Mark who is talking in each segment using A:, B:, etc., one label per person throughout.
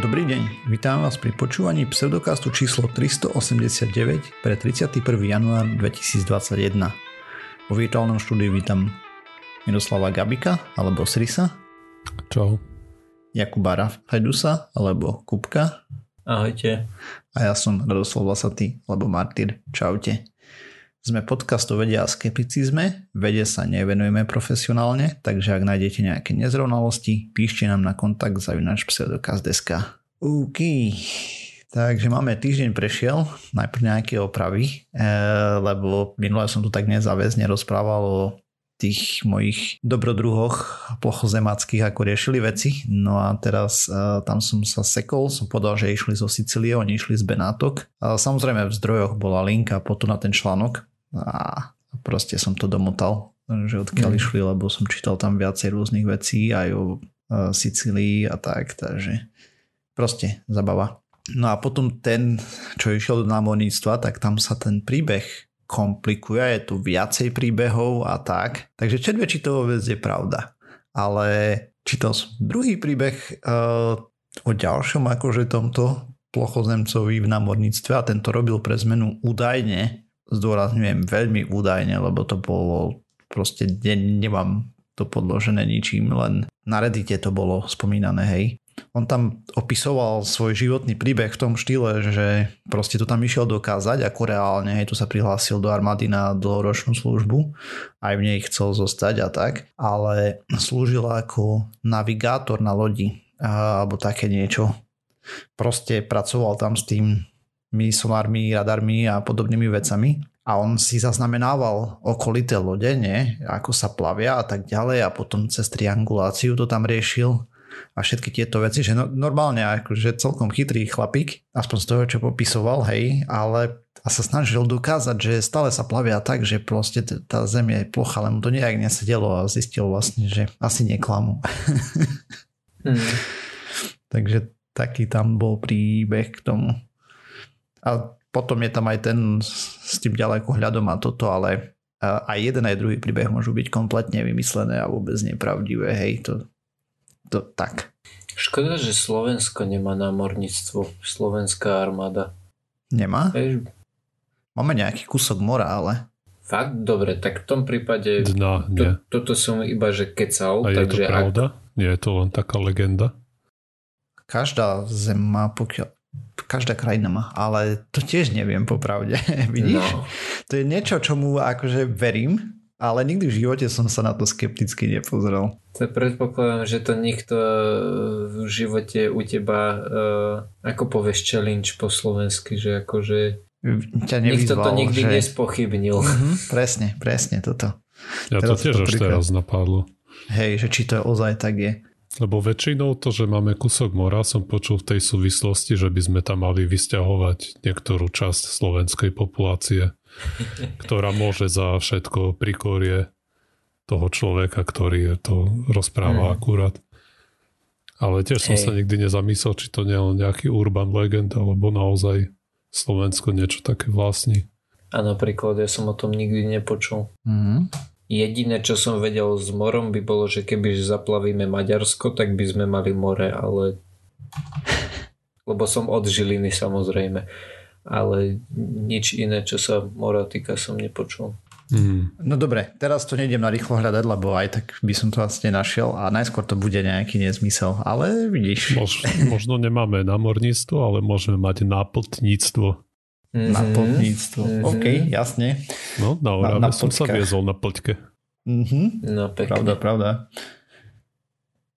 A: Dobrý deň, vítam vás pri počúvaní pseudokastu číslo 389 pre 31. január 2021. Vo virtuálnom štúdiu vítam Miroslava Gabika alebo Srisa.
B: Čau.
A: Jakuba Fedusa alebo Kupka.
C: Ahojte.
A: A ja som Radoslav Vlasatý alebo Martyr. Čaute. Sme podcast o vede a skepticizme, vede sa nevenujeme profesionálne, takže ak nájdete nejaké nezrovnalosti, píšte nám na kontakt zavinač pseudokaz.sk. OK, takže máme týždeň prešiel, najprv nejaké opravy, e, lebo minule som tu tak nezáväzne rozprával o tých mojich dobrodruhoch plochozemáckých, ako riešili veci. No a teraz uh, tam som sa sekol, som povedal, že išli zo Sicílie, oni išli z Benátok. Uh, samozrejme v zdrojoch bola linka potom na ten článok, a proste som to domotal, že odkiaľ mm. išli, lebo som čítal tam viacej rôznych vecí aj o uh, Sicílii a tak, takže proste zabava. No a potom ten, čo išiel do námorníctva, tak tam sa ten príbeh komplikuje, je tu viacej príbehov a tak. Takže červie, či to vôbec je pravda. Ale čítal som druhý príbeh uh, o ďalšom akože tomto plochozemcovi v námorníctve a tento robil pre zmenu údajne zdôrazňujem veľmi údajne, lebo to bolo proste, ne, nemám to podložené ničím, len na Reddite to bolo spomínané, hej. On tam opisoval svoj životný príbeh v tom štýle, že proste to tam išiel dokázať, ako reálne, hej, tu sa prihlásil do armády na dlhoročnú službu, aj v nej chcel zostať a tak, ale slúžil ako navigátor na lodi, alebo také niečo. Proste pracoval tam s tým misonármi, radarmi a podobnými vecami a on si zaznamenával okolité lode, nie? ako sa plavia a tak ďalej a potom cez trianguláciu to tam riešil a všetky tieto veci, že no, normálne akože celkom chytrý chlapík, aspoň z toho, čo popisoval, hej, ale a sa snažil dokázať, že stále sa plavia tak, že proste tá zem je plocha, ale mu to nejak nesedelo a zistil vlastne, že asi neklamu. mm. Takže taký tam bol príbeh k tomu. A potom je tam aj ten s tým ďalekohľadom a toto, ale aj jeden aj druhý príbeh môžu byť kompletne vymyslené a vôbec nepravdivé, hej, to, to tak.
C: Škoda, že Slovensko nemá námorníctvo, slovenská armáda.
A: Nemá? Hej. Máme nejaký kúsok mora, ale...
C: Fakt? Dobre, tak v tom prípade
B: Dna, nie.
C: To, toto som iba, že kecal.
B: A takže je to pravda? Ak... Nie je to len taká legenda?
A: Každá zem má, pokiaľ, každá krajina má, ale to tiež neviem popravde. Vidíš? No. To je niečo, čomu akože verím, ale nikdy v živote som sa na to skepticky nepozrel.
C: To predpokladám, že to nikto v živote u teba uh, ako povieš challenge po slovensky, že akože ťa nikto to nikdy že... nespochybnil.
A: Mm-hmm, presne, presne toto.
B: Ja teraz to tiež až teraz napadlo.
A: Hej, že či to ozaj tak je.
B: Lebo väčšinou to, že máme kúsok mora, som počul v tej súvislosti, že by sme tam mali vysťahovať niektorú časť slovenskej populácie, ktorá môže za všetko prikorie toho človeka, ktorý to rozpráva mm. akurát. Ale tiež som Hej. sa nikdy nezamyslel, či to nie je nejaký urban legend, alebo naozaj Slovensko niečo také vlastní.
C: A napríklad ja som o tom nikdy nepočul.
A: Mm.
C: Jediné, čo som vedel s morom, by bolo, že keby zaplavíme Maďarsko, tak by sme mali more, ale... Lebo som od Žiliny samozrejme. Ale nič iné, čo sa mora týka, som nepočul.
A: Mm. No dobre, teraz to nejdem na rýchlo hľadať, lebo aj tak by som to vlastne našiel a najskôr to bude nejaký nezmysel, ale vidíš.
B: Mož, možno nemáme námorníctvo, ale môžeme mať nápltníctvo.
A: Mm-hmm. Na plotníctvo. Mm-hmm. OK, jasne.
B: No, na Orave na, na som sa viezol na plťke.
A: Mm-hmm.
C: No, pekne.
A: Pravda, pravda.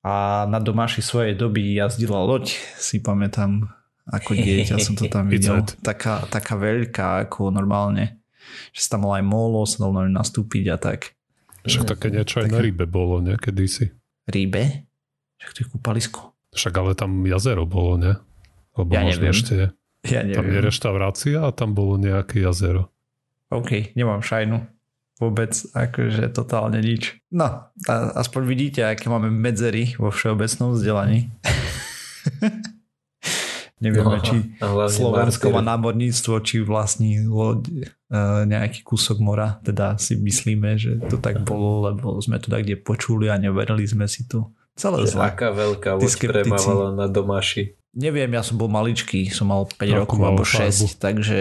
A: A na domáši svojej doby jazdila loď, si pamätám, ako dieťa som to tam videl. taká, taká veľká, ako normálne. Že sa tam aj molo, sa dalo nastúpiť a tak.
B: Však také niečo aj na Ríbe bolo, ne? Kedysi.
A: Ríbe? Však to je kúpalisko.
B: Však ale tam jazero bolo, ne? Lebo ja neviem. ešte.
A: Ja neviem.
B: Tam je reštaurácia a tam bolo nejaké jazero.
A: OK, nemám šajnu. Vôbec, akože totálne nič. No, a, aspoň vidíte, aké máme medzery vo všeobecnom vzdelaní. Nevieme, no, či Slovensko má námorníctvo, či vlastní loď, e, nejaký kúsok mora. Teda si myslíme, že to tak bolo, lebo sme to tak kde počuli a neverili sme si to. Celé
C: zle. Aká veľká loď premávala na domáši.
A: Neviem, ja som bol maličký, som mal 5
B: Ako
A: rokov alebo
B: farbu.
A: 6, takže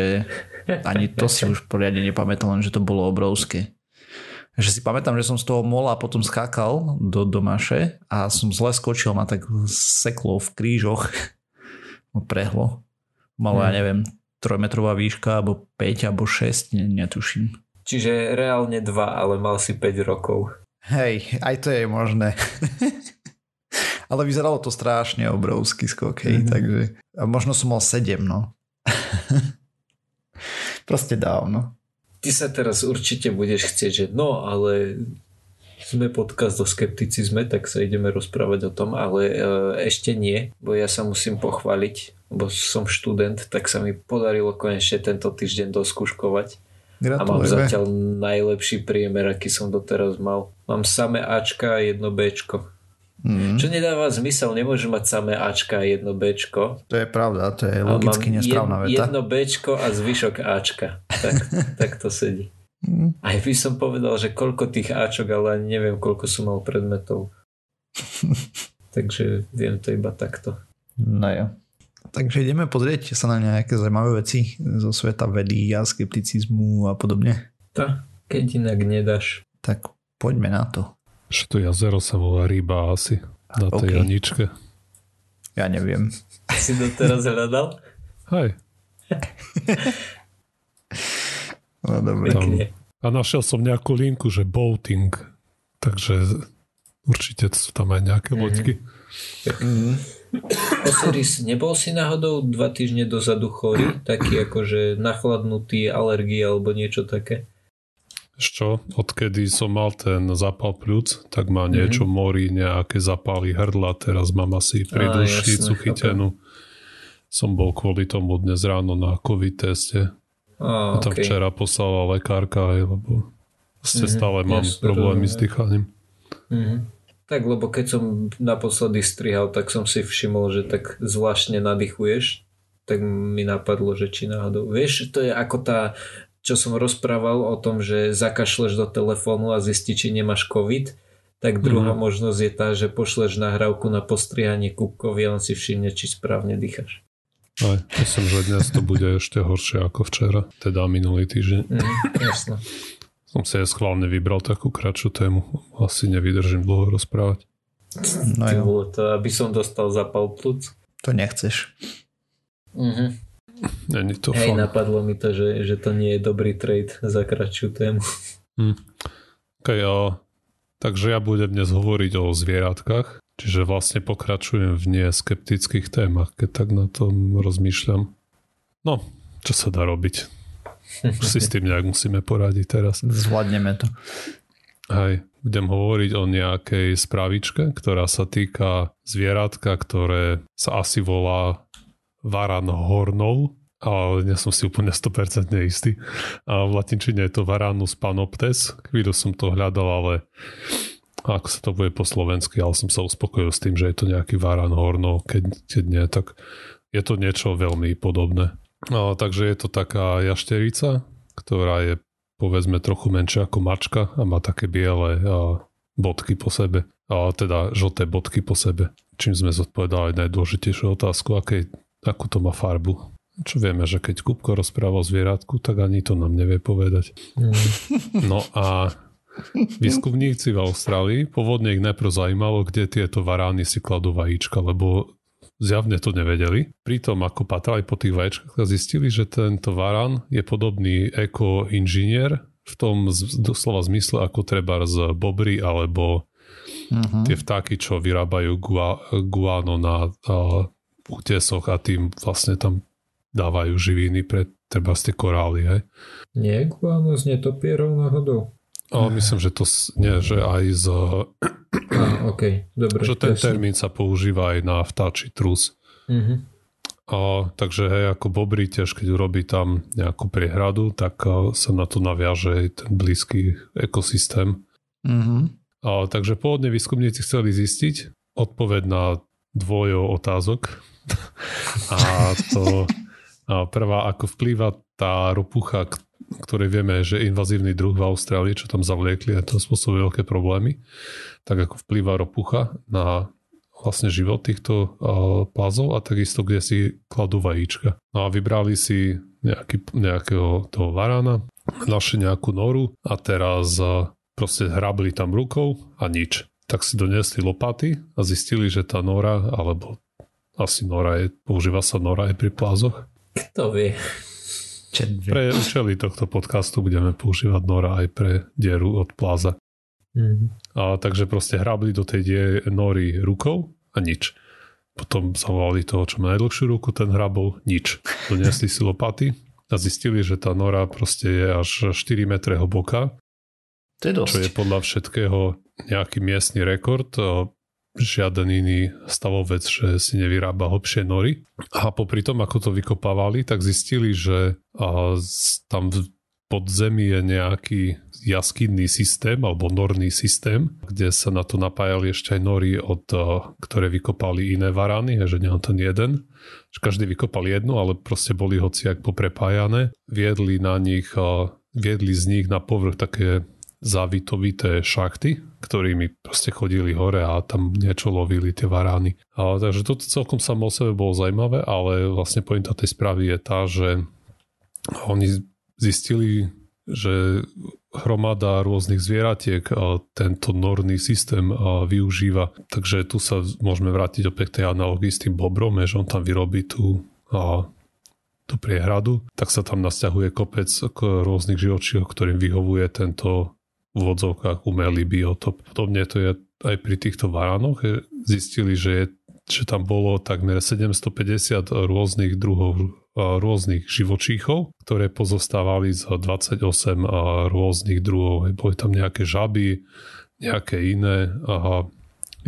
A: ani to si už poriadne nepamätám, len že to bolo obrovské. Že si pamätám, že som z toho mola potom skákal do domaše a som zle skočil, ma tak seklo v krížoch. No prehlo. Malo, ja
C: Hmm.
A: neviem, trojmetrová výška, alebo 5, alebo 6, ne, netuším.
C: Čiže reálne dva, ale mal si 5 rokov.
A: Hej, aj to je možné. Ale vyzeralo to strašne obrovský skok, hej,
C: Mhm.
A: takže a možno som mal 7, no. Proste dávno.
C: Ty sa teraz určite budeš chcieť, že no, ale sme podcast o skepticizme, tak sa ideme rozprávať o tom, ale e, ešte nie, bo ja sa musím pochváliť, lebo som študent, tak sa mi podarilo konečne tento týždeň doskúškovať. A mám
A: Gratulujeme.
C: zatiaľ najlepší priemer, aký som doteraz mal. Mám samé Ačka a jedno Bčko.
A: Mm,
C: Čo nedáva zmysel, nemôžem mať samé Ačka a jedno Bčko.
A: to je pravda, to je logicky nesprávna veta.
C: Jedno Bčko a zvyšok Ačka. Tak, tak to sedí.
A: Mm,
C: Aj by som povedal, že koľko tých Ačok, ale neviem, koľko som mal predmetov. Takže viem to iba takto.
A: No jo. Takže ideme pozrieť sa na nejaké zaujímavé veci zo sveta vedy a skepticizmu a podobne.
C: Tá, keď inak nedáš.
A: Tak poďme na to.
B: Že to jazero sa volá Ryba asi na tej
A: OK.
B: Janičke.
A: Ja neviem.
C: Si doteraz hľadal?
B: Hej.
A: No dobre.
B: Tam-. A našiel som nejakú linku, že boating. Takže určite sú tam aj nejaké
C: Mhm.
B: loďky.
A: Mm.
C: Osiris, nebol si náhodou dva týždne dozadu chorý? Taký akože nachladnutý, alergie alebo niečo také?
B: Čo? Odkedy som mal ten zápal pľúc, tak má
C: Mhm.
B: niečo v mori, nejaké zápaly hrdla, teraz mám asi
C: jasné,
B: chytenú. Som bol kvôli tomu dnes ráno na COVID teste.
C: Á,
B: A tam
C: okej.
B: včera poslala lekárka, aj, lebo ste
C: Mhm,
B: stále mám
C: jasné,
B: problémy s dýchaním.
C: Mhm. Tak, lebo keď som naposledy strihal, tak som si všimol, že tak zvláštne nadýchuješ. Tak mi napadlo, že či náhodou. Vieš, to je ako tá, čo som rozprával o tom, že zakašleš do telefónu a zistí, či nemáš COVID. Tak druhá
B: Mhm.
C: možnosť je tá, že pošleš nahrávku na postrihanie kúbkovi a on si všimne, či správne dýchaš.
B: Aj, myslím, že dnes to bude ešte horšie ako včera, teda minulý týždeň.
C: Mhm, jasno.
B: Som si aj schválne vybral takú kratšiu tému. Asi nevydržím dlho rozprávať.
A: No jo,
C: to, aby som dostal zapal plúc.
A: to nechceš.
C: Mhm.
B: Není to
C: Hej,
B: fun.
C: napadlo mi to, že, že to nie je dobrý trade za kratšiu tému.
B: Okay, a, takže ja budem dnes hovoriť o zvieratkách, čiže vlastne pokračujem v neskeptických témach, keď tak na tom rozmýšľam. No, čo sa dá robiť? Už si s tým nejak musíme poradiť teraz.
A: Zvládneme to.
B: Hej, budem hovoriť o nejakej správičke, ktorá sa týka zvieratka, ktoré sa asi volá varan hornov, ale nie som si úplne 100% istý. A v latinčine je to Varanus panoptes. Chvíľu som to hľadal, ale ako sa to bude po slovensky, ale som sa uspokojil s tým, že je to nejaký varan hornov, keď, keď nie, tak je to niečo veľmi podobné. A, takže je to taká jašterica, ktorá je povedzme trochu menšia ako mačka a má také biele a, bodky po sebe, a teda žlté bodky po sebe. Čím sme zodpovedali najdôležitejšiu otázku, aké, akú to má farbu. Čo vieme, že keď Kupko rozpráva o zvieratku, tak ani to nám nevie povedať. No a výskumníci v Austrálii pôvodne ich najprv zaujímalo, kde tieto varány si kladú vajíčka, lebo zjavne to nevedeli. Pritom ako patrali po tých vajíčkach, tak zistili, že tento varán je podobný eko-inžinier v tom doslova zmysle ako treba z bobry alebo
A: Mhm.
B: tie vtáky, čo vyrábajú gua, guano na a, útesoch a tým vlastne tam dávajú živiny pre treba z tie korály. Hej.
C: Nie, guano z netopierov náhodou.
B: Ale myslím, že to nie, že aj z...
C: Á, OK, dobre.
B: že ten
C: jasne.
B: termín sa používa aj na vtáči trus.
C: Mhm.
B: A, takže hej, ako bobry tiež, keď urobí tam nejakú priehradu, tak a, sa na to naviaže aj ten blízky ekosystém.
A: Mhm.
B: A, takže pôvodne výskumníci chceli zistiť odpoveď na dvojo otázok. A to a prvá, ako vplýva tá ropucha, ktorej vieme, že invazívny druh v Austrálii, čo tam zavliekli a to spôsobuje veľké problémy, tak ako vplýva ropucha na vlastne život týchto plazov a takisto kde si kladú vajíčka. No a vybrali si nejaký, nejakého toho varána, našli nejakú noru a teraz proste hrabli tam rukou a nič. Tak si donesli lopaty a zistili, že tá nora, alebo asi nora je, používa sa nora aj pri plázoch.
C: Kto vie?
B: Pre účely tohto podcastu budeme používať nora aj pre dieru od pláza. Mm-hmm. A, takže proste hrabli do tej die, nory rukou a nič. Potom zavolali toho, čo má najdlhšiu ruku, ten hrabol, nič. Doniesli si lopaty a zistili, že tá nora proste je až 4 metre hlboká.
A: To je dosť.
B: Čo je podľa všetkého nejaký miestny rekord žiaden iný stavovec, že si nevyrába hlbšie nory. A popri tom, ako to vykopávali, tak zistili, že tam pod zemi je nejaký jaskinný systém alebo norný systém, kde sa na to napájali ešte aj nory, od, ktoré vykopali iné varány, že nie ten jeden. Každý vykopal jednu, ale proste boli hociak poprepájané. Viedli na nich, viedli z nich na povrch také závitovité šachty, ktorými proste chodili hore a tam niečo lovili tie varány. A, takže toto celkom samo o sebe bolo zaujímavé, ale vlastne pointa tej správy je tá, že oni zistili, že hromada rôznych zvieratiek tento norný systém využíva. Takže tu sa môžeme vrátiť opäť tej analogii s tým bobrom, že on tam vyrobí tú, tú priehradu, tak sa tam nasťahuje kopec rôznych živočíchov, ktorým vyhovuje tento v vodzovkách umelý biotop. Podobne to je aj pri týchto varánoch. Zistili, že, je, že tam bolo takmer 750 rôznych druhov rôznych živočíchov, ktoré pozostávali z 28 rôznych druhov. Boli tam nejaké žaby, nejaké iné a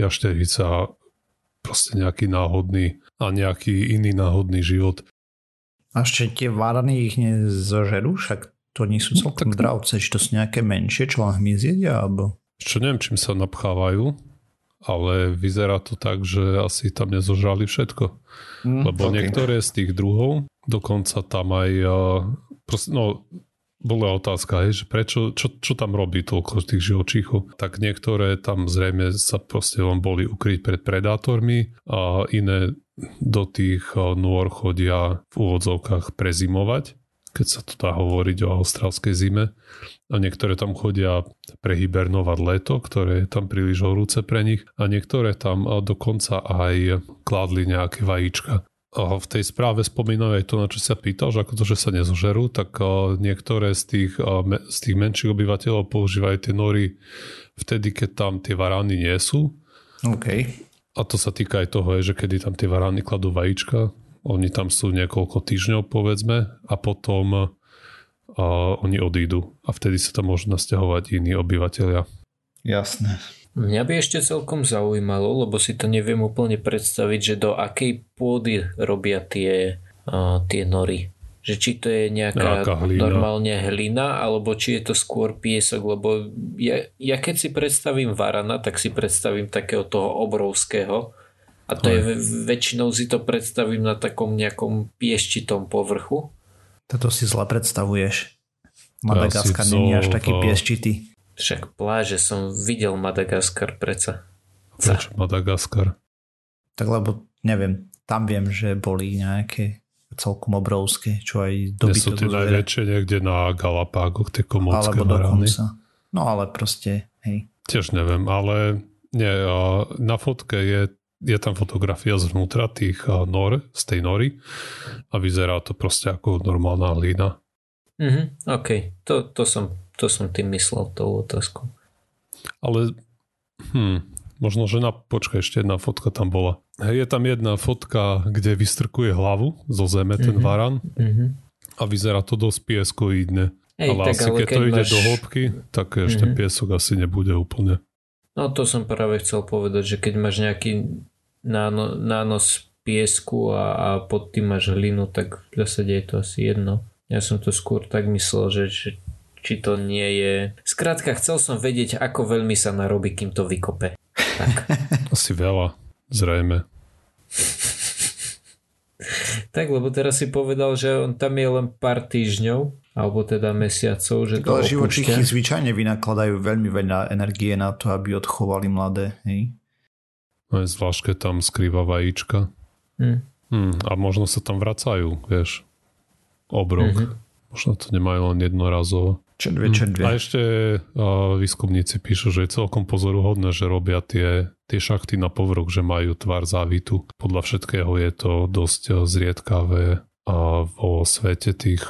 B: jašterica proste nejaký náhodný a nejaký iný náhodný život.
A: A ešte tie várany ich nezožerú? Však to nie sú celkom no, dravce, či to sú nejaké menšie, čo len hmyz jedia, alebo...
B: Čo neviem, čím sa napchávajú, ale vyzerá to tak, že asi tam nezožrali všetko. Mm, Lebo okay. niektoré z tých druhov, dokonca tam aj... Proste, no, bola otázka, hej, že prečo, čo, čo tam robí toľko tých živočíchov. Tak niektoré tam zrejme sa proste len boli ukryť pred predátormi a iné do tých nôr chodia v úvodzovkách prezimovať keď sa to dá hovoriť o austrálskej zime. A niektoré tam chodia prehibernovať leto, ktoré je tam príliš horúce pre nich. A niektoré tam dokonca aj kládli nejaké vajíčka. A v tej správe spomínajú aj to, na čo sa pýtal, že ako to, že sa nezožerú, tak niektoré z tých, z tých menších obyvateľov používajú tie nory vtedy, keď tam tie varány nie sú.
A: OK.
B: A to sa týka aj toho, že kedy tam tie varány kladú vajíčka, oni tam sú niekoľko týždňov, povedzme, a potom a oni odídu. A vtedy sa tam môžu nasťahovať iní obyvateľia.
A: Jasné.
C: Mňa by ešte celkom zaujímalo, lebo si to neviem úplne predstaviť, že do akej pôdy robia tie, uh, tie nory. Že či to je nejaká, nejaká hlina. normálne hlina, alebo či je to skôr piesok, lebo ja, ja keď si predstavím varana, tak si predstavím takého toho obrovského, a to je väčšinou si to predstavím na takom nejakom pieštitom povrchu.
A: Toto si zle predstavuješ. Madagaskar není až taký pieščitý.
C: Však pláže som videl Madagaskar preca.
B: Prečo Madagaskar?
A: Tak lebo, neviem, tam viem, že boli nejaké celkom obrovské, čo aj
B: dobytok. sú tie najväčšie niekde na Galapágoch, tie komorské Alebo dokonca.
A: No ale proste, hej.
B: Tiež neviem, ale nie, na fotke je je tam fotografia zvnútra tých nor, z tej nory a vyzerá to proste ako normálna hlína.
C: Mhm, OK, to, to, som, to som tým myslel, tou otázkou.
B: Ale, hm, možno, že na, počkaj, ešte jedna fotka tam bola. Hej, je tam jedna fotka, kde vystrkuje hlavu zo zeme ten mm-hmm. varan mm-hmm. a vyzerá to dosť pieskoidne. Hej, ale asi keď, keď to ide máš... do hĺbky, tak ešte mm-hmm. piesok asi nebude úplne.
C: No to som práve chcel povedať, že keď máš nejaký náno, nános piesku a, a pod tým máš hlinu, tak v zásade je to asi jedno. Ja som to skôr tak myslel, že, že či to nie je... Skrátka, chcel som vedieť, ako veľmi sa narobí, kým to vykope. Tak.
B: Asi veľa, zrejme.
C: tak, lebo teraz si povedal, že on tam je len pár týždňov, alebo teda mesiacov, že to Ale
A: živočichy zvyčajne vynakladajú veľmi veľa energie na to, aby odchovali mladé, hej?
B: Aj zvlášť, keď tam skrýva vajíčka.
C: Hm.
B: Hmm, a možno sa tam vracajú, vieš. Obrok.
C: Mhm.
B: Možno to nemajú len jednorazovo.
A: Čerdve,
B: A
A: čerdve.
B: ešte uh, výskumníci píšu, že je celkom pozoruhodné, že robia tie, tie šachty na povrch, že majú tvar závitu. Podľa všetkého je to dosť uh, zriedkavé a vo svete tých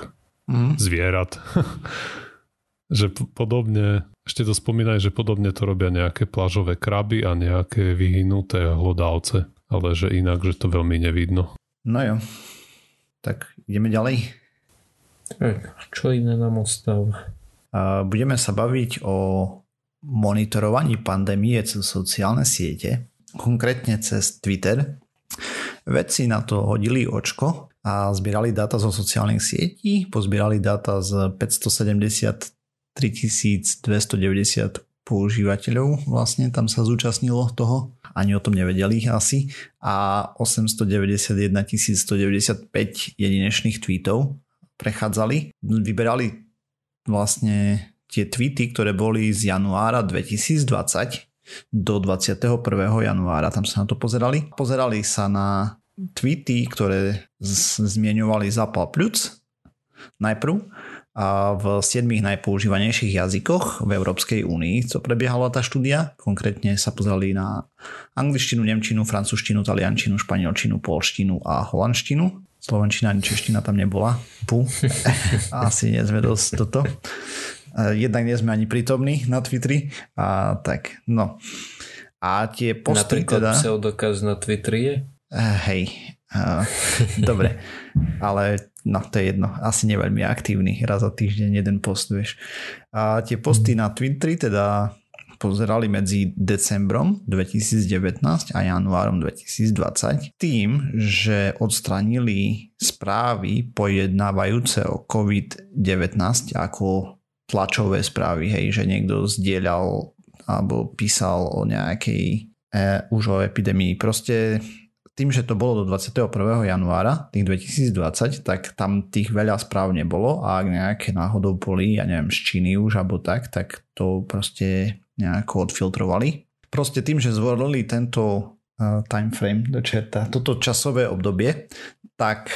A: Mm.
B: zvierat. že podobne, ešte to spomínaj, že podobne to robia nejaké plážové kraby a nejaké vyhynuté hlodavce, ale že inak, že to veľmi nevidno.
A: No jo. Tak ideme ďalej.
C: Tak, čo iné nám ostáva?
A: Budeme sa baviť o monitorovaní pandémie cez sociálne siete, konkrétne cez Twitter. Vedci na to hodili očko a zbierali dáta zo sociálnych sietí, pozbierali dáta z 573 290 používateľov vlastne tam sa zúčastnilo toho, ani o tom nevedeli asi a 891 195 jedinečných tweetov prechádzali, vyberali vlastne tie tweety, ktoré boli z januára 2020 do 21. januára, tam sa na to pozerali. Pozerali sa na tweety, ktoré z- zmieňovali Zapal Plus najprv a v 7 najpoužívanejších jazykoch v Európskej únii, co prebiehala tá štúdia. Konkrétne sa pozerali na angličtinu, nemčinu, francúzštinu, taliančinu, španielčinu, polštinu a holandštinu. Slovenčina ani čeština tam nebola. Pu. Asi nie sme dosť toto. Jednak nie sme ani prítomní na Twitteri. A tak, no. A tie posty
C: Napríklad
A: teda...
C: pseudokaz na Twitteri je?
A: Uh, hej, dobre, ale no to je jedno, asi neveľmi aktívny, raz za týždeň jeden post, vieš. A tie posty na Twitteri teda pozerali medzi decembrom 2019 a januárom 2020 tým, že odstranili správy pojednávajúce o COVID-19 ako tlačové správy, hej, že niekto zdieľal alebo písal o nejakej e, už o epidémii. Proste tým, že to bolo do 21. januára tých 2020, tak tam tých veľa správ nebolo a ak nejaké náhodou boli, ja neviem, z Číny už alebo tak, tak to proste nejako odfiltrovali. Proste tým, že zvolili tento uh, time frame do čerta, toto časové obdobie, tak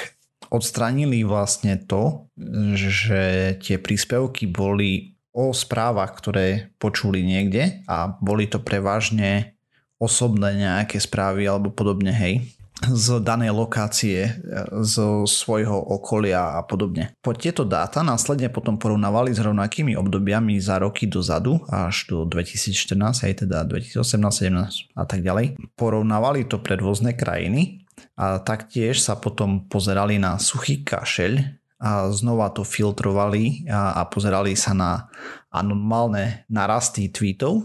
A: odstranili vlastne to, že tie príspevky boli o správach, ktoré počuli niekde a boli to prevažne osobné nejaké správy alebo podobne, hej, z danej lokácie, zo svojho okolia a podobne. Po tieto dáta následne potom porovnávali s rovnakými obdobiami za roky dozadu až do 2014, aj teda 2018, 17 a tak ďalej. Porovnávali to pre rôzne krajiny a taktiež sa potom pozerali na suchý kašeľ a znova to filtrovali a, a pozerali sa na anormálne narasty tweetov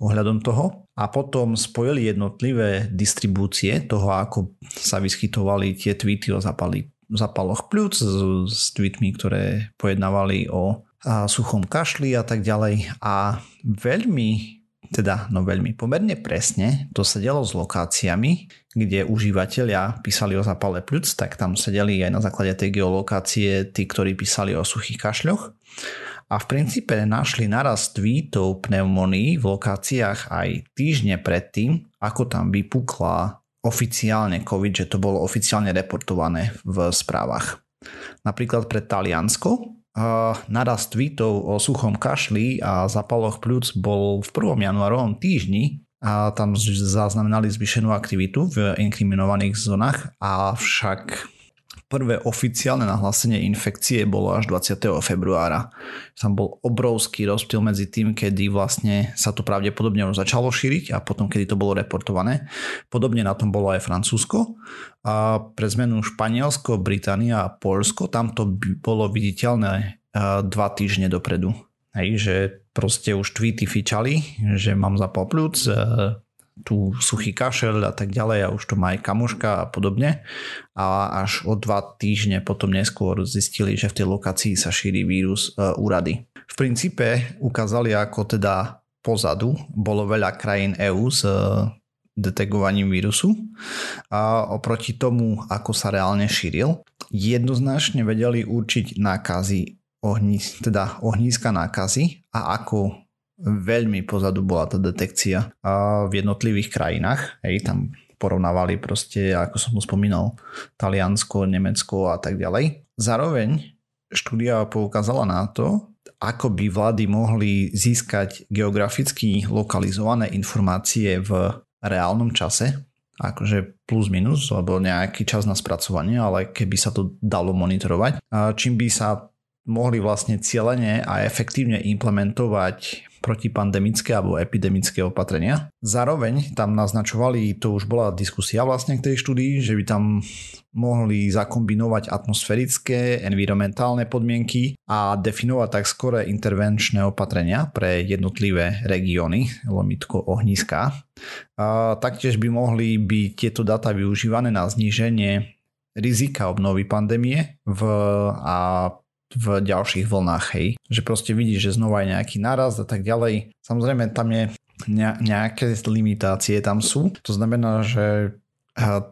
A: ohľadom toho a potom spojili jednotlivé distribúcie toho, ako sa vyskytovali tie tweety o zapali, zapaloch pľúc s, s tweetmi, ktoré pojednávali o a, suchom kašli a tak ďalej. A veľmi teda no veľmi pomerne presne to sedelo s lokáciami, kde užívateľia písali o zapale pľúc, tak tam sedeli aj na základe tej geolokácie tí, ktorí písali o suchých kašľoch a v princípe našli naraz tweetov pneumónií v lokáciách aj týždne predtým, ako tam vypukla oficiálne COVID, že to bolo oficiálne reportované v správach. Napríklad pre Taliansko Uh, narast tweetov o suchom kašli a zapaloch pľúc bol v 1. januárovom týždni a tam zaznamenali zvyšenú aktivitu v inkriminovaných zónach, avšak prvé oficiálne nahlásenie infekcie bolo až 20. februára. Tam bol obrovský rozptyl medzi tým, kedy vlastne sa to pravdepodobne už začalo šíriť a potom, kedy to bolo reportované. Podobne na tom bolo aj Francúzsko. A pre zmenu Španielsko, Británia a Polsko, tam to bolo viditeľné dva týždne dopredu. Hej, že proste už tweety fičali, že mám zapal plúc, tu suchý kašel a tak ďalej a už to má aj kamuška a podobne. A až o dva týždne potom neskôr zistili, že v tej lokácii sa šíri vírus e, úrady. V princípe ukázali, ako teda pozadu bolo veľa krajín EÚ s e, detegovaním vírusu a oproti tomu, ako sa reálne šíril, jednoznačne vedeli určiť nákazy, ohnis, teda ohnízka nákazy a ako veľmi pozadu bola tá detekcia v jednotlivých krajinách. Hej, tam porovnávali proste, ako som mu spomínal, Taliansko, Nemecko a tak ďalej. Zároveň štúdia poukázala na to, ako by vlády mohli získať geograficky lokalizované informácie v reálnom čase, akože plus minus, alebo nejaký čas na spracovanie, ale keby sa to dalo monitorovať, čím by sa mohli vlastne cieľene a efektívne implementovať protipandemické alebo epidemické opatrenia. Zároveň tam naznačovali, to už bola diskusia vlastne k tej štúdii, že by tam mohli zakombinovať atmosférické, environmentálne podmienky a definovať tak skore intervenčné opatrenia pre jednotlivé regióny, lomitko ohniska. A taktiež by mohli byť tieto data využívané na zníženie rizika obnovy pandémie v, a v ďalších vlnách, hej. Že proste vidíš, že znova je nejaký náraz a tak ďalej. Samozrejme tam je nejaké limitácie tam sú. To znamená, že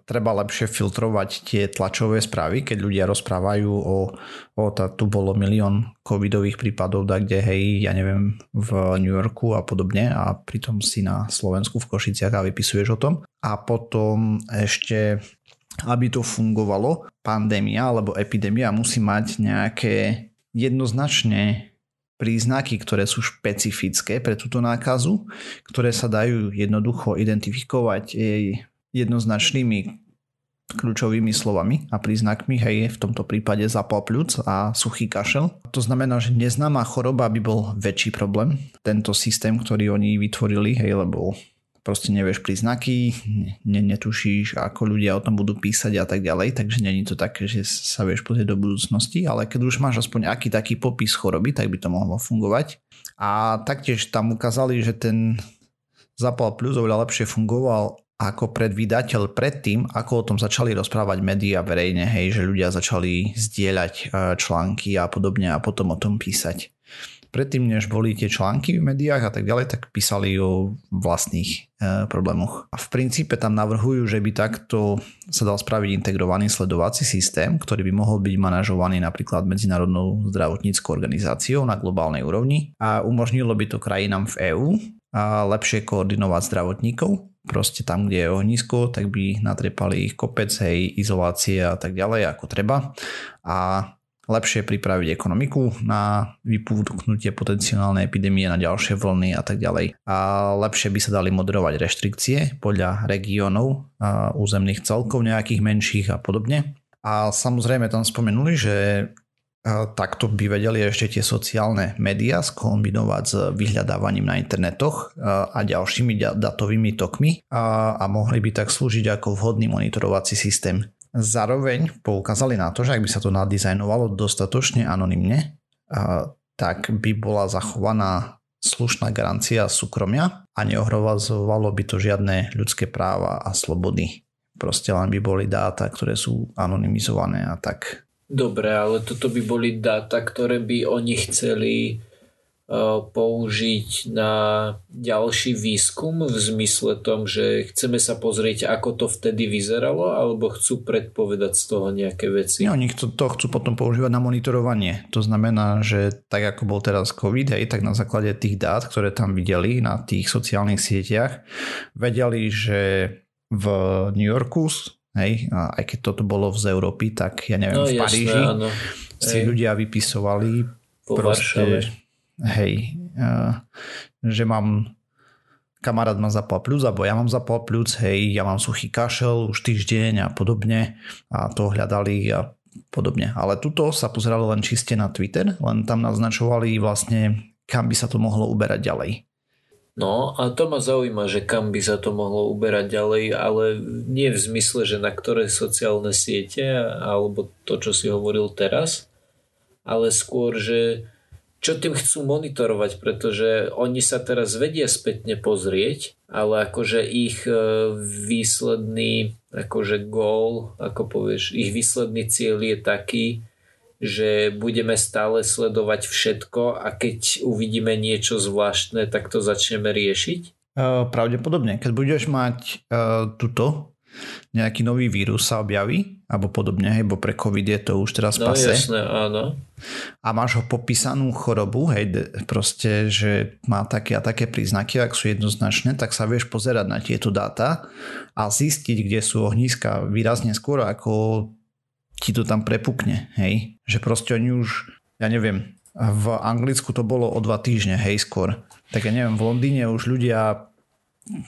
A: treba lepšie filtrovať tie tlačové správy, keď ľudia rozprávajú o, o tá, tu bolo milión covidových prípadov, da kde hej, ja neviem, v New Yorku a podobne a pritom si na Slovensku v Košiciach a vypisuješ o tom. A potom ešte aby to fungovalo, pandémia alebo epidémia musí mať nejaké jednoznačne príznaky, ktoré sú špecifické pre túto nákazu, ktoré sa dajú jednoducho identifikovať jednoznačnými kľúčovými slovami a príznakmi, hej, v tomto prípade zapal pľúc a suchý kašel. To znamená, že neznáma choroba by bol väčší problém. Tento systém, ktorý oni vytvorili, hej, lebo proste nevieš príznaky, ne, netušíš, ako ľudia o tom budú písať a tak ďalej, takže není to také, že sa vieš pozrieť do budúcnosti, ale keď už máš aspoň aký taký popis choroby, tak by to mohlo fungovať. A taktiež tam ukázali, že ten Zapal Plus oveľa lepšie fungoval ako predvídateľ predtým, ako o tom začali rozprávať médiá verejne, hej, že ľudia začali zdieľať e, články a podobne a potom o tom písať predtým, než boli tie články v médiách a tak ďalej, tak písali o vlastných e, problémoch. A v princípe tam navrhujú, že by takto sa dal spraviť integrovaný sledovací systém, ktorý by mohol byť manažovaný napríklad Medzinárodnou zdravotníckou organizáciou na globálnej úrovni a umožnilo by to krajinám v EÚ lepšie koordinovať zdravotníkov proste tam, kde je ohnisko, tak by natrepali ich kopec, hej, izolácie a tak ďalej, ako treba. A lepšie pripraviť ekonomiku na vypúknutie potenciálnej epidémie na ďalšie vlny a tak ďalej. A lepšie by sa dali moderovať reštrikcie podľa regiónov, územných celkov nejakých menších a podobne. A samozrejme tam spomenuli, že takto by vedeli ešte tie sociálne médiá skombinovať s vyhľadávaním na internetoch a ďalšími datovými tokmi a, a mohli by tak slúžiť ako vhodný monitorovací systém Zároveň poukázali na to, že ak by sa to nadizajnovalo dostatočne anonymne, tak by bola zachovaná slušná garancia súkromia a neohrovazovalo by to žiadne ľudské práva a slobody. Proste len by boli dáta, ktoré sú anonymizované a tak.
C: Dobre, ale toto by boli dáta, ktoré by oni chceli použiť na ďalší výskum v zmysle tom, že chceme sa pozrieť, ako to vtedy vyzeralo, alebo chcú predpovedať z toho nejaké veci?
A: Nie, oni to, to chcú potom používať na monitorovanie. To znamená, že tak ako bol teraz COVID, hej, tak na základe tých dát, ktoré tam videli na tých sociálnych sieťach, vedeli, že v New Yorku, hej, aj keď toto bolo z Európy, tak ja neviem, no, v Paríži jasné, si hej. ľudia vypisovali po proste, Varšave hej, že mám kamarát má zapal plus, alebo ja mám zapal plus, hej, ja mám suchý kašel už týždeň a podobne a to hľadali a podobne. Ale tuto sa pozerali len čiste na Twitter, len tam naznačovali vlastne, kam by sa to mohlo uberať ďalej.
C: No a to ma zaujíma, že kam by sa to mohlo uberať ďalej, ale nie v zmysle, že na ktoré sociálne siete alebo to, čo si hovoril teraz, ale skôr, že čo tým chcú monitorovať, pretože oni sa teraz vedia spätne pozrieť, ale akože ich e, výsledný akože goal, ako povieš, ich výsledný cieľ je taký, že budeme stále sledovať všetko a keď uvidíme niečo zvláštne, tak to začneme riešiť?
A: E, pravdepodobne. Keď budeš mať uh, tuto nejaký nový vírus sa objaví, alebo podobne, hej, bo pre COVID je to už teraz
C: No
A: pase.
C: jasné, áno.
A: A máš ho popísanú chorobu, hej, proste, že má také a také príznaky, ak sú jednoznačné, tak sa vieš pozerať na tieto dáta a zistiť, kde sú ohniska výrazne skôr, ako ti to tam prepukne, hej. Že proste oni už, ja neviem, v Anglicku to bolo o dva týždne, hej, skôr. Tak ja neviem, v Londýne už ľudia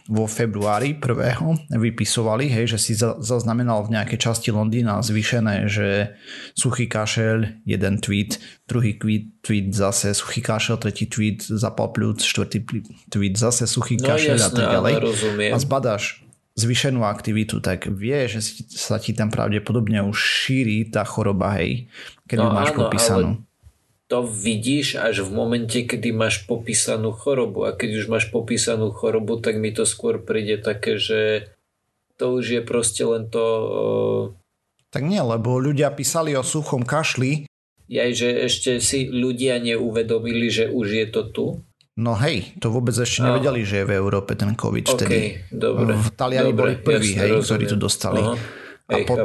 A: vo februári prvého vypisovali, hej, že si za- zaznamenal v nejakej časti Londýna zvýšené, že suchý kašel, jeden tweet, druhý tweet, tweet zase suchý kašel, tretí tweet zapal pľúc, štvrtý tweet zase suchý
C: No
A: kašel a
C: jasné,
A: tak ďalej.
C: rozumiem.
A: A zbadáš zvýšenú aktivitu, tak vie, že sa ti tam pravdepodobne už šíri tá choroba, hej, keď
C: No
A: ju máš
C: áno,
A: popísanú.
C: To vidíš až v momente, kedy máš popísanú chorobu. A keď už máš popísanú chorobu, tak mi to skôr príde také, že to už je proste len to...
A: Tak nie, lebo ľudia písali o suchom kašli,
C: Jaj, že ešte si ľudia neuvedomili, že už je to tu.
A: no hej, to vôbec ešte nevedeli, že je v Európe ten COVID
C: OK,
A: vtedy.
C: dobre.
A: V Taliani
C: dobre,
A: boli prví, hej,
C: rozumiem.
A: ktorí to dostali.
C: Aha.
A: A po-.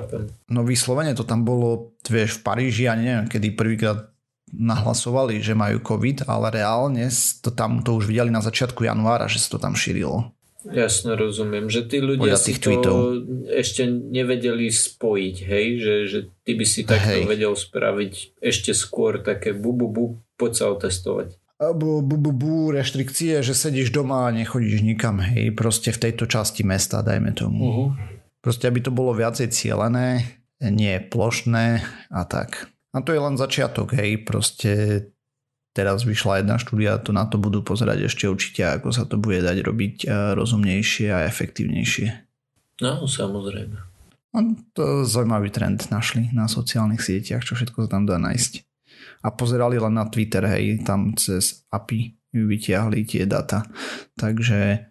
A: No vyslovene to tam bolo, vieš, v Paríži, ja neviem, kedy prvýkrát nahlasovali, že majú COVID, ale reálne to tam to už videli na začiatku januára, že sa to tam šírilo.
C: Jasne rozumiem, že tí ľudia
A: Podľa
C: si to
A: tweetov.
C: ešte nevedeli spojiť, hej, že, že ty by si takto
A: Hej.
C: vedel spraviť ešte skôr také bu, bu, bu poď sa otestovať.
A: Bu, bu, bu, bu, reštrikcie, že sedíš doma a nechodíš nikam, hej, proste v tejto časti mesta, dajme tomu.
C: Uh-huh.
A: Proste, aby to bolo viacej cielené, nie plošné a tak. A to je len začiatok, hej, proste teraz vyšla jedna štúdia, to na to budú pozerať ešte určite, ako sa to bude dať robiť rozumnejšie a efektívnejšie.
C: No, samozrejme.
A: A to zaujímavý trend našli na sociálnych sieťach, čo všetko sa tam dá nájsť. A pozerali len na Twitter, hej, tam cez API vytiahli tie data. Takže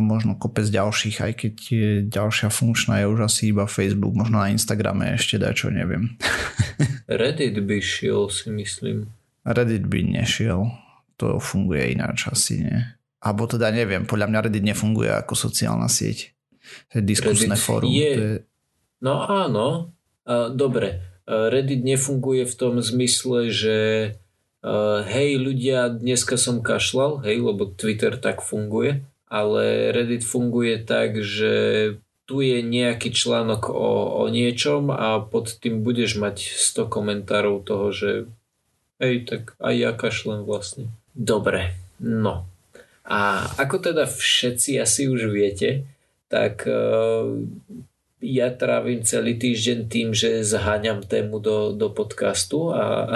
A: možno kopec ďalších, aj keď je ďalšia funkčná je už asi iba Facebook, možno na Instagrame ešte dá čo neviem.
C: Reddit by šiel, si myslím.
A: Reddit by nešiel, to funguje ináč asi nie. Abo teda neviem, podľa mňa Reddit nefunguje ako sociálna sieť. To je diskusné
C: Reddit
A: fórum.
C: je.
A: To je,
C: No áno, dobre. Reddit nefunguje v tom zmysle, že hej ľudia, dneska som kašlal, hej, lebo Twitter tak funguje, ale Reddit funguje tak, že tu je nejaký článok o, o niečom a pod tým budeš mať 100 komentárov toho, že hej, tak aj ja kašlem vlastne. Dobre, no. A ako teda všetci asi už viete, tak uh, ja trávim celý týždeň tým, že zháňam tému do, do podcastu a,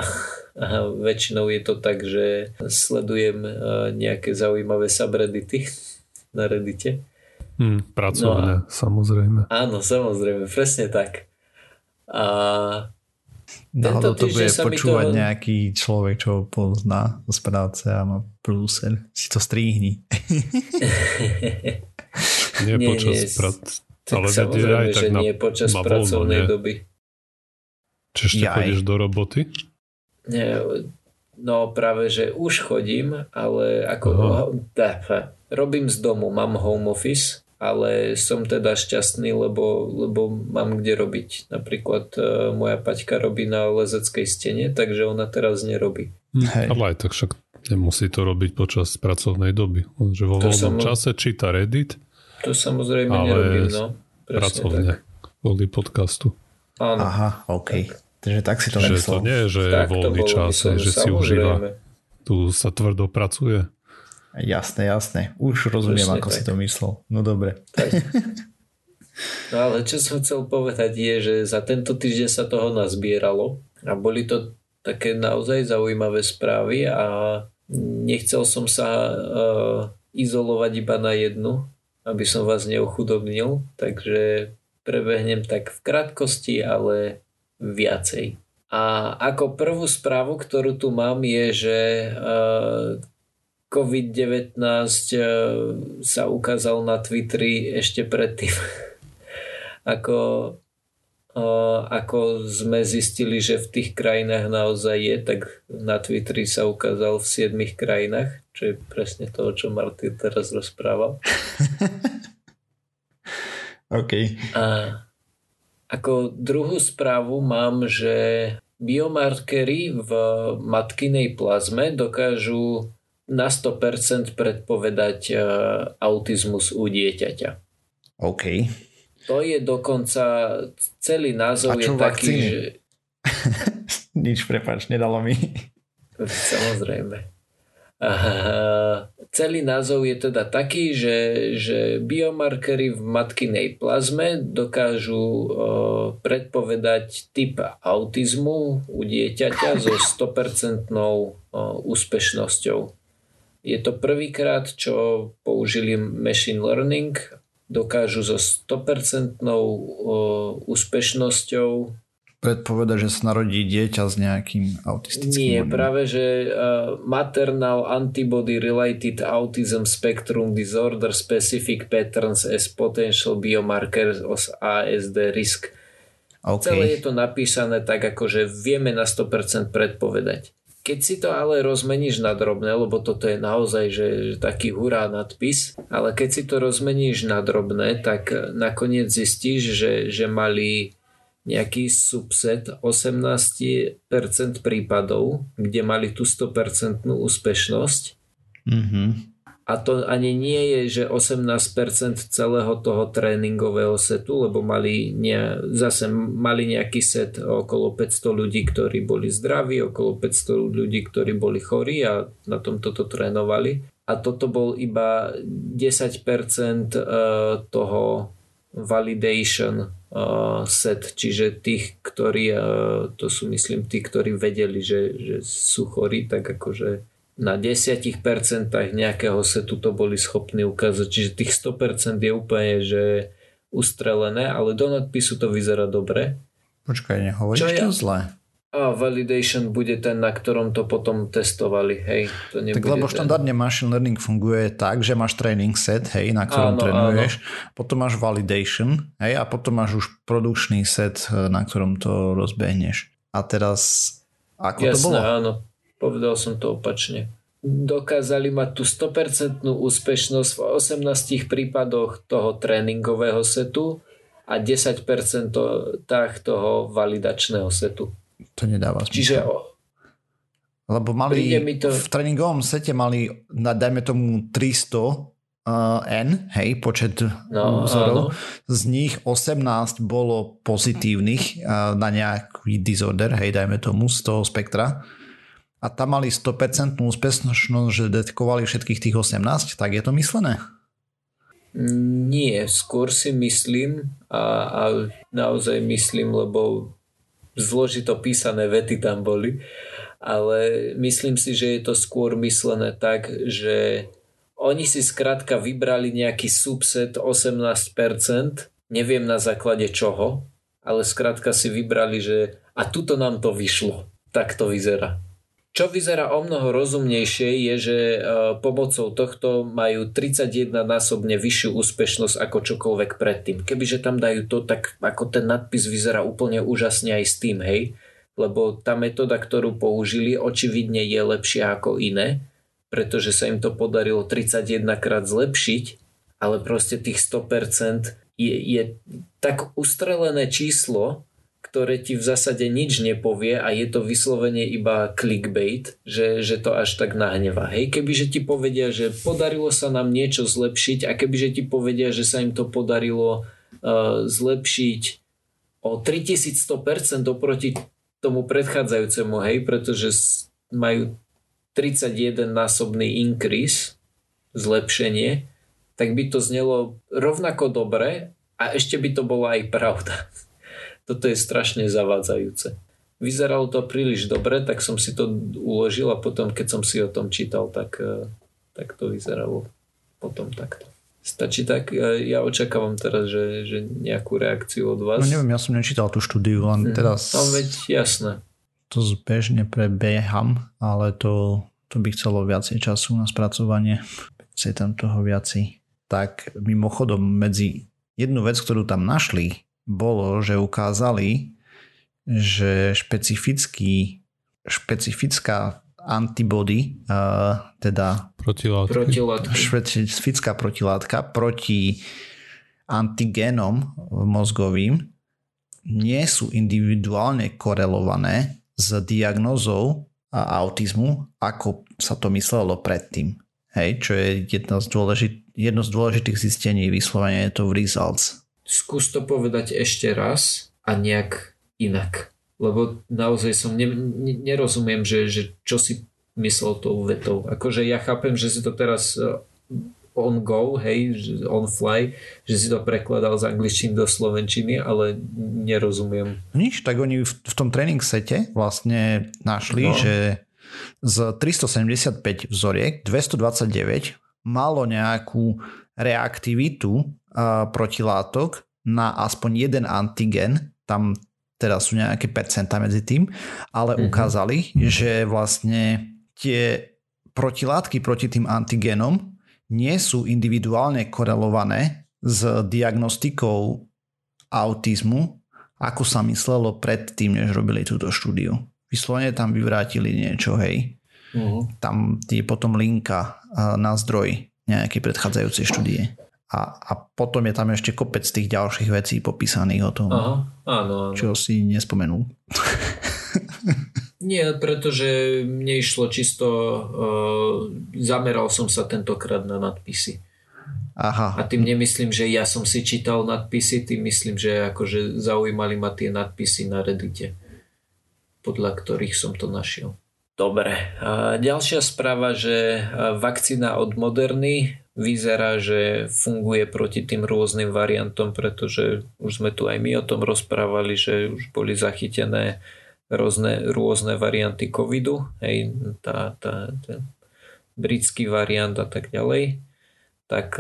C: a väčšinou je to tak, že sledujem uh, nejaké zaujímavé subreddity na Reddite.
B: Hm, pracovné, no samozrejme.
C: Áno, samozrejme, presne tak. A
A: Náhodou to bude
C: sa mi
A: počúvať
C: to-
A: nejaký človek, čo ho pozná z práce a má prúser. Si to stríhni.
B: Nie,
C: Nie,
B: počas
C: nie,
B: prac.
C: tak
B: Ale
C: samozrejme,
B: aj tak
C: že
B: na-
C: nie počas
B: má voľno,
C: pracovnej
B: nie?
C: doby.
B: Či ešte chodíš do roboty?
C: Nie, No práve, že už chodím, ale ako dá, robím z domu, mám home office, ale som teda šťastný, lebo, lebo mám kde robiť. Napríklad e, moja Paťka robí na lezeckej stene, takže ona teraz nerobí.
A: Hej.
B: Ale aj tak však nemusí to robiť počas pracovnej doby. Že vo
C: To
B: voľnom
C: samo-
B: čase číta Reddit
C: To samozrejme
B: Ale
C: nerobím, no. Presne
B: pracovne
C: tak.
B: kvôli podcastu.
C: Áno.
A: Aha, OK. Takže tak si to
B: Že to
A: myslel.
B: nie je, že je
C: Tak to
B: voľný čas,
C: myslené,
B: že si užíva. Tu sa tvrdo pracuje.
A: Jasné, jasné. Už rozumiem,
C: Presne
A: ako
C: tak.
A: si to myslel. No dobre.
C: No ale čo som chcel povedať je, že za tento týždeň sa toho nazbieralo a boli to také naozaj zaujímavé správy a nechcel som sa uh, izolovať iba na jednu, aby som vás neochudobnil, takže prebehnem tak v krátkosti, ale viacej. A ako prvú správu, ktorú tu mám, je, že uh, COVID-19 uh, sa ukázal na Twitteri ešte predtým, ako, uh, ako sme zistili, že v tých krajinách naozaj je, tak na Twitteri sa ukázal v 7 krajinách, čo je presne to, o čom Martin teraz rozprával.
A: OK.
C: A ako druhú správu mám, že biomarkery v matkinej plazme dokážu na 100% predpovedať uh, autizmus u dieťaťa.
A: OK.
C: To je dokonca, celý názov je
A: čo
C: taký,
A: vakcíny?
C: že...
A: Nič, prepáč, nedalo mi.
C: Samozrejme. Celý názov je teda taký, že, že biomarkery v matkinej plazme dokážu predpovedať typ autizmu u dieťaťa so 100% uh, úspešnosťou. Je to prvýkrát, čo použili machine learning, dokážu so 100% uh, úspešnosťou
A: Predpoveda, že sa narodí dieťa s nejakým autistickým...
C: Nie,
A: onem.
C: práve, že uh, Maternal Antibody Related Autism Spectrum Disorder Specific Patterns as Potential Biomarkers of ASD Risk.
A: OK.
C: Celé je to napísané tak, ako že vieme na 100% predpovedať. Keď si to ale rozmeníš na drobné, lebo toto je naozaj že, že taký hurá nadpis, ale keď si to rozmeníš na drobné, tak nakoniec zistíš, že, že mali nejaký subset 18% prípadov, kde mali tú 100% úspešnosť
A: Mhm.
C: a to ani nie je, že 18% celého toho tréningového setu, lebo mali ne, zase mali nejaký set okolo 500 ľudí, ktorí boli zdraví, okolo 500 ľudí, ktorí boli chorí a na tom toto trénovali. A toto bol iba 10% eh, toho validation uh, set, čiže tých, ktorí, uh, to sú myslím tí, ktorí vedeli, že, že sú chorí, tak akože na 10% nejakého setu to boli schopní ukázať, čiže tých 100% je úplne, že ustrelené, ale do nadpisu to vyzerá dobre.
A: Počkaj, nehovoríš
C: Čo
A: to
C: ja-
A: zle.
C: A validation bude ten, na ktorom to potom testovali, hej. To
A: Tak lebo
C: ten.
A: štandardne machine learning funguje tak, že máš training set, hej, na ktorom
C: Áno,
A: trénuješ, potom máš validation, hej, a potom máš už produkčný set, e, na ktorom to rozbehneš. A teraz, ako to bolo?
C: Jasné, áno. Povedal som to opačne. Dokázali mať tú 100% úspešnosť v 18 prípadoch toho tréningového setu a 10% to, tak toho validačného setu.
A: To nedáva zmysel.
C: Čiže
A: Lebo mali,
C: to-
A: v tréningovom sete mali, dajme tomu 300 uh, N, hej, počet
C: No,
A: vzorov.
C: áno.
A: Z nich 18 bolo pozitívnych uh, na nejaký disorder, hej, dajme tomu z toho spektra. A tam mali 100% úspešnosť, že detekovali všetkých tých 18, tak je to myslené?
C: Nie, skôr si myslím a, a naozaj myslím, lebo zložito písané vety tam boli, ale myslím si, že je to skôr myslené tak, že oni si skrátka vybrali nejaký subset 18%, neviem na základe čoho, ale skrátka si vybrali, že a tuto nám to vyšlo. Tak to vyzerá. Čo vyzerá o mnoho rozumnejšie je, že e, pomocou tohto majú 31 násobne vyššiu úspešnosť ako čokoľvek predtým. Kebyže tam dajú to, tak ako ten nadpis vyzerá úplne úžasne aj s tým, hej? Lebo tá metóda, ktorú použili, očividne je lepšia ako iné, pretože sa im to podarilo 31 krát zlepšiť, ale proste tých 100% je, je tak ustrelené číslo, ktoré ti v zásade nič nepovie a je to vyslovene iba clickbait, že, že to až tak nahneva. Hej, kebyže ti povedia, že podarilo sa nám niečo zlepšiť a kebyže ti povedia, že sa im to podarilo uh, zlepšiť o 3100% oproti tomu predchádzajúcemu, hej, pretože majú 31 násobný increase, zlepšenie, tak by to znelo rovnako dobre a ešte by to bola aj pravda. Toto je strašne zavádzajúce. Vyzeralo to príliš dobre, tak som si to uložil a potom, keď som si o tom čítal, tak, eh, tak to vyzeralo potom takto. Stačí tak, eh, ja očakávam teraz, že, že nejakú reakciu od vás.
A: No neviem, ja som nečítal tú štúdiu, len teraz
C: No veď jasné.
A: to zbežne prebieham, ale to, to by chcelo viacej času na spracovanie. Viacej tam toho viacej. Tak mimochodom medzi jednu vec, ktorú tam našli, bolo, že ukázali, že špecifický, špecifická antibody, uh, teda
B: Protilátky.
C: Protilátky.
A: špecifická protilátka proti antigénom mozgovým nie sú individuálne korelované s diagnózou a autizmu, ako sa to myslelo predtým. Hej, čo je jedno z, dôležit, jedno z dôležitých zistení vyslovene je to v results.
C: Skús to povedať ešte raz a nejak inak. Lebo naozaj som ne, ne, nerozumiem, že, že čo si myslel tou vetou. Akože ja chápem, že si to teraz e, on go, hej, on fly, že si to prekladal z angličtiny do slovenčiny, ale nerozumiem.
A: Nič, tak oni v, v tom tréning sete vlastne našli, no. že z 375 vzoriek 229 malo nejakú reaktivitu protilátok na aspoň jeden antigen, tam teraz sú nejaké percenta medzi tým, ale mm-hmm. ukázali, že vlastne tie protilátky proti tým antigenom nie sú individuálne korelované s diagnostikou autizmu, ako sa myslelo predtým, než robili túto štúdiu. Vyslovene tam vyvrátili niečo, hej. Uh-huh. Tam je potom linka na zdroj nejakej predchádzajúcej štúdie. A, a potom je tam ešte kopec tých ďalších vecí popísaných o tom,
C: Aha, áno, áno.
A: čo si nespomenul.
C: Nie, pretože mne išlo čisto, uh, zameral som sa tentokrát na nadpisy.
A: Aha.
C: A tým nemyslím, že ja som si čítal nadpisy, tým myslím, že akože zaujímali ma tie nadpisy na Reddite, podľa ktorých som to našiel. Dobre. Ďalšia správa, že vakcína od Moderny vyzerá, že funguje proti tým rôznym variantom, pretože už sme tu aj my o tom rozprávali, že už boli zachytené rôzne, rôzne varianty covidu, hej, tá, tá, ten britský variant a tak ďalej, tak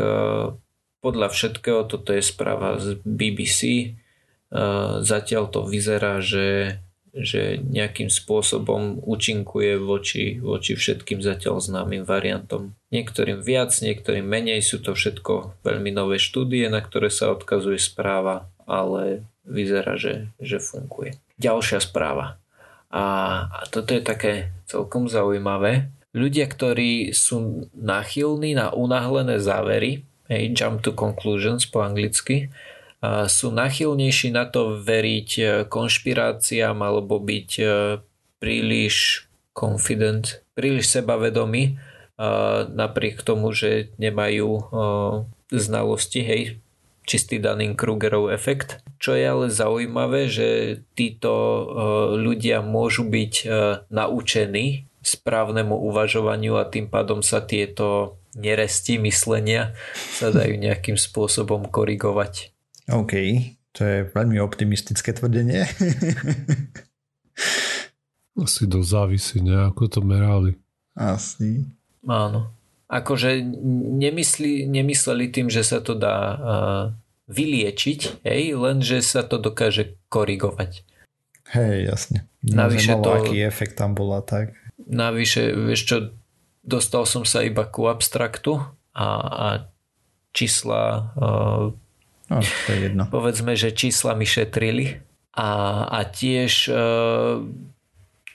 C: podľa všetkého, toto je správa z BBC, zatiaľ to vyzerá, že, že nejakým spôsobom účinkuje voči, voči všetkým zatiaľ známym variantom. Niektorým viac, niektorým menej, sú to všetko veľmi nové štúdie, na ktoré sa odkazuje správa, ale vyzerá, že, že funguje. Ďalšia správa. A, a toto je také celkom zaujímavé. Ľudia, ktorí sú nachylní na unáhlené závery, hey, jump to conclusions po anglicky, sú nachylnejší na to veriť e, konšpiráciám alebo byť e, príliš confident, príliš sebavedomí, napriek tomu, že nemajú e, znalosti, hej, čistý Dunning-Krugerov efekt. Čo je ale zaujímavé, že títo e, ľudia môžu byť e, naučení správnemu uvažovaniu a tým pádom sa tieto neresti myslenia sa dajú nejakým spôsobom korigovať.
A: OK, to je veľmi optimistické tvrdenie.
B: Asi dosť závisí, nejako to merali.
A: Asi.
C: Áno akože nemyslí, nemysleli tým, že sa to dá uh, vyliečiť, hej, len že sa to dokáže korigovať.
A: Hej, jasne.
C: Navyše to,
A: aký efekt tam bola, tak.
C: Navyše, vieš čo, dostal som sa iba ku abstraktu a, a čísla uh,
A: no, to je jedno.
C: povedzme, že čísla mi šetrili a, a tiež uh,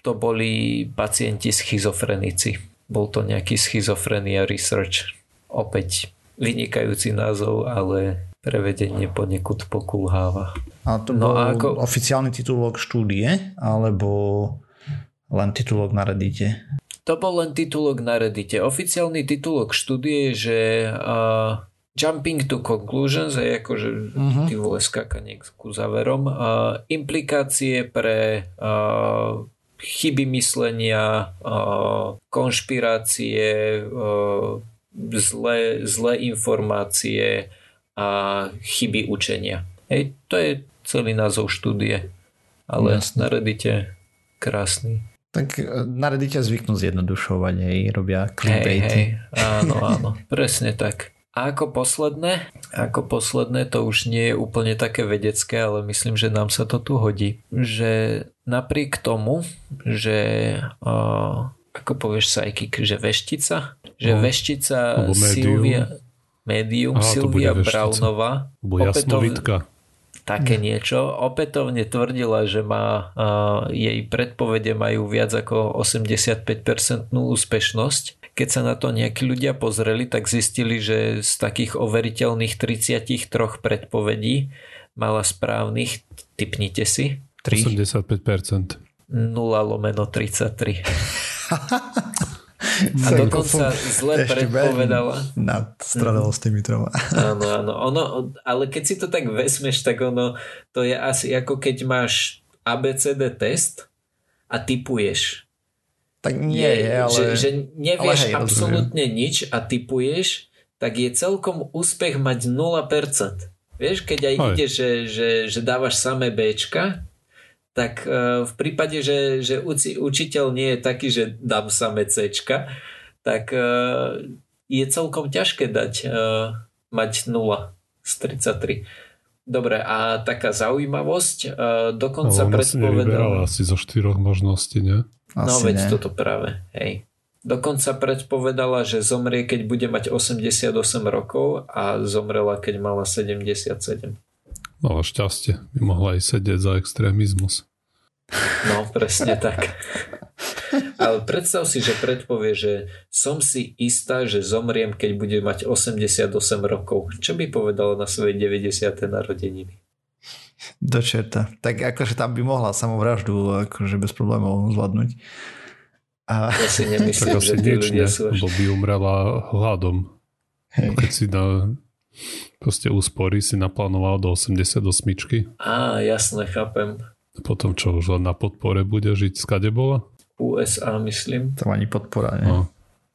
C: to boli pacienti schizofrenici bol to nejaký schizofrenia research. Opäť vynikajúci názov, ale prevedenie ponekud pokulháva.
A: A to no bol a ako... oficiálny titulok štúdie, alebo len titulok na Reddite?
C: To bol len titulok na Reddite. Oficiálny titulok štúdie je, že uh, Jumping to conclusions, je akože uh-huh. ty vole skákanie ku záverom, uh, implikácie pre uh, chyby myslenia, konšpirácie, zlé, zlé informácie a chyby učenia. Hej, to je celý názov štúdie, ale Jasne. na Reddite krásny.
A: Tak e, na Reddite zvyknú zjednodušovať, hej, robia clickbaity. Hej,
C: hej, áno, áno, presne tak. A ako posledné, ako posledné, to už nie je úplne také vedecké, ale myslím, že nám sa to tu hodí, že napriek tomu, že uh, ako povieš psychic, že veštica, že no, veštica Silvia, médium, Aha, Silvia Brownová
B: opätovne,
C: také niečo. Opätovne tvrdila, že má, uh, jej predpovede majú viac ako 85% úspešnosť. Keď sa na to nejakí ľudia pozreli, tak zistili, že z takých overiteľných 33 predpovedí mala správnych, typnite si.
B: 3. 85%.
C: 0 lomeno 33. A dokonca zle predpovedala.
A: Nad stradal s tými troma.
C: Áno, áno. Ono, ale keď si to tak vezmeš, tak ono, to je asi ako keď máš ABCD test a typuješ
A: tak nie je, ale...
C: Že, že nevieš ale hej, absolútne rozumiem. nič a typuješ, tak je celkom úspech mať 0%. Vieš, keď aj ide, že, že, že dávaš samé Bčka, tak uh, v prípade, že, že učiteľ nie je taký, že dám samé Cčka, tak uh, je celkom ťažké dať uh, mať 0 z 33. Dobre, a taká zaujímavosť, dokonca no, predpovedal...
B: asi zo štyroch možností, nie?
C: Asi no veď ne. toto práve, hej. Dokonca predpovedala, že zomrie, keď bude mať 88 rokov a zomrela, keď mala 77.
B: Mala šťastie, by mohla aj sedieť za extrémizmus.
C: No, presne tak. Ale predstav si, že predpovie, že som si istá, že zomriem, keď bude mať 88 rokov. Čo by povedala na svojej 90. narodeniny?
A: Do čerta. Tak akože tam by mohla samovraždu akože bez problémov zvládnuť.
C: A... Ja si nemyslím, že tí ľudia sú
B: Lebo by umrela hladom. Hej. Keď si na proste úspory si naplánoval do 88.
C: Á, jasne, chápem.
B: Potom čo, už len na podpore bude žiť, skade bola?
C: USA, myslím.
A: Tam ani podpora, nie? No,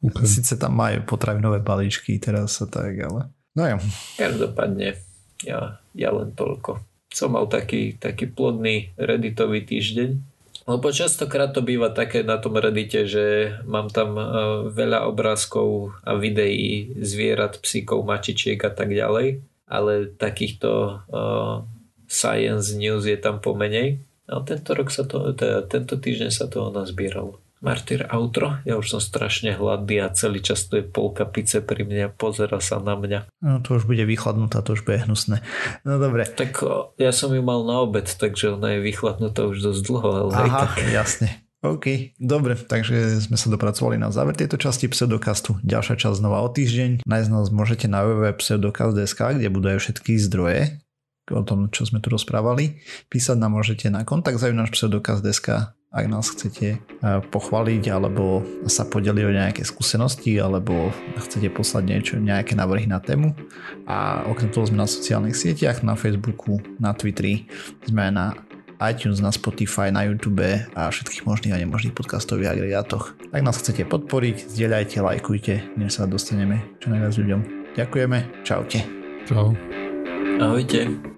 A: okay. Sice tam majú potravinové balíčky teraz a tak, ale... No jo.
C: Každopádne, ja, ja len toľko som mal taký, taký plodný redditový týždeň. Lebo častokrát to býva také na tom reddite, že mám tam e, veľa obrázkov a videí zvierat, psíkov, mačičiek a tak ďalej, ale takýchto uh, science news je tam pomenej. A tento rok sa to, teda tento týždeň sa toho nazbieralo. Martyr outro, ja už som strašne hladný a celý čas tu je polka pice pri mne a pozera sa na mňa.
A: No to už bude vychladnutá, to už bude hnusné. No dobre.
C: Tak ja som ju mal na obed, takže ona je vychladnutá už dosť dlho. Ale
A: Aha, tak. jasne. OK, dobre, takže sme sa dopracovali na záver tejto časti pseudokastu. Ďalšia časť znova o týždeň. Nájsť nás môžete na www.pseudokast.sk, kde budú aj všetky zdroje o tom, čo sme tu rozprávali. Písať nám môžete na kontakt zajunáš pseudokast.sk ak nás chcete eh, pochváliť alebo sa podeliť o nejaké skúsenosti alebo chcete poslať niečo, nejaké návrhy na tému a okrem toho sme na sociálnych sieťach, na Facebooku, na Twitteri, sme na iTunes, na Spotify, na YouTube a všetkých možných a nemožných podcastových agregátoch. Ak nás chcete podporiť, zdieľajte, lajkujte, než sa dostaneme čo najviac ľuďom. Ďakujeme, čaute.
B: Čau.
C: Ahojte.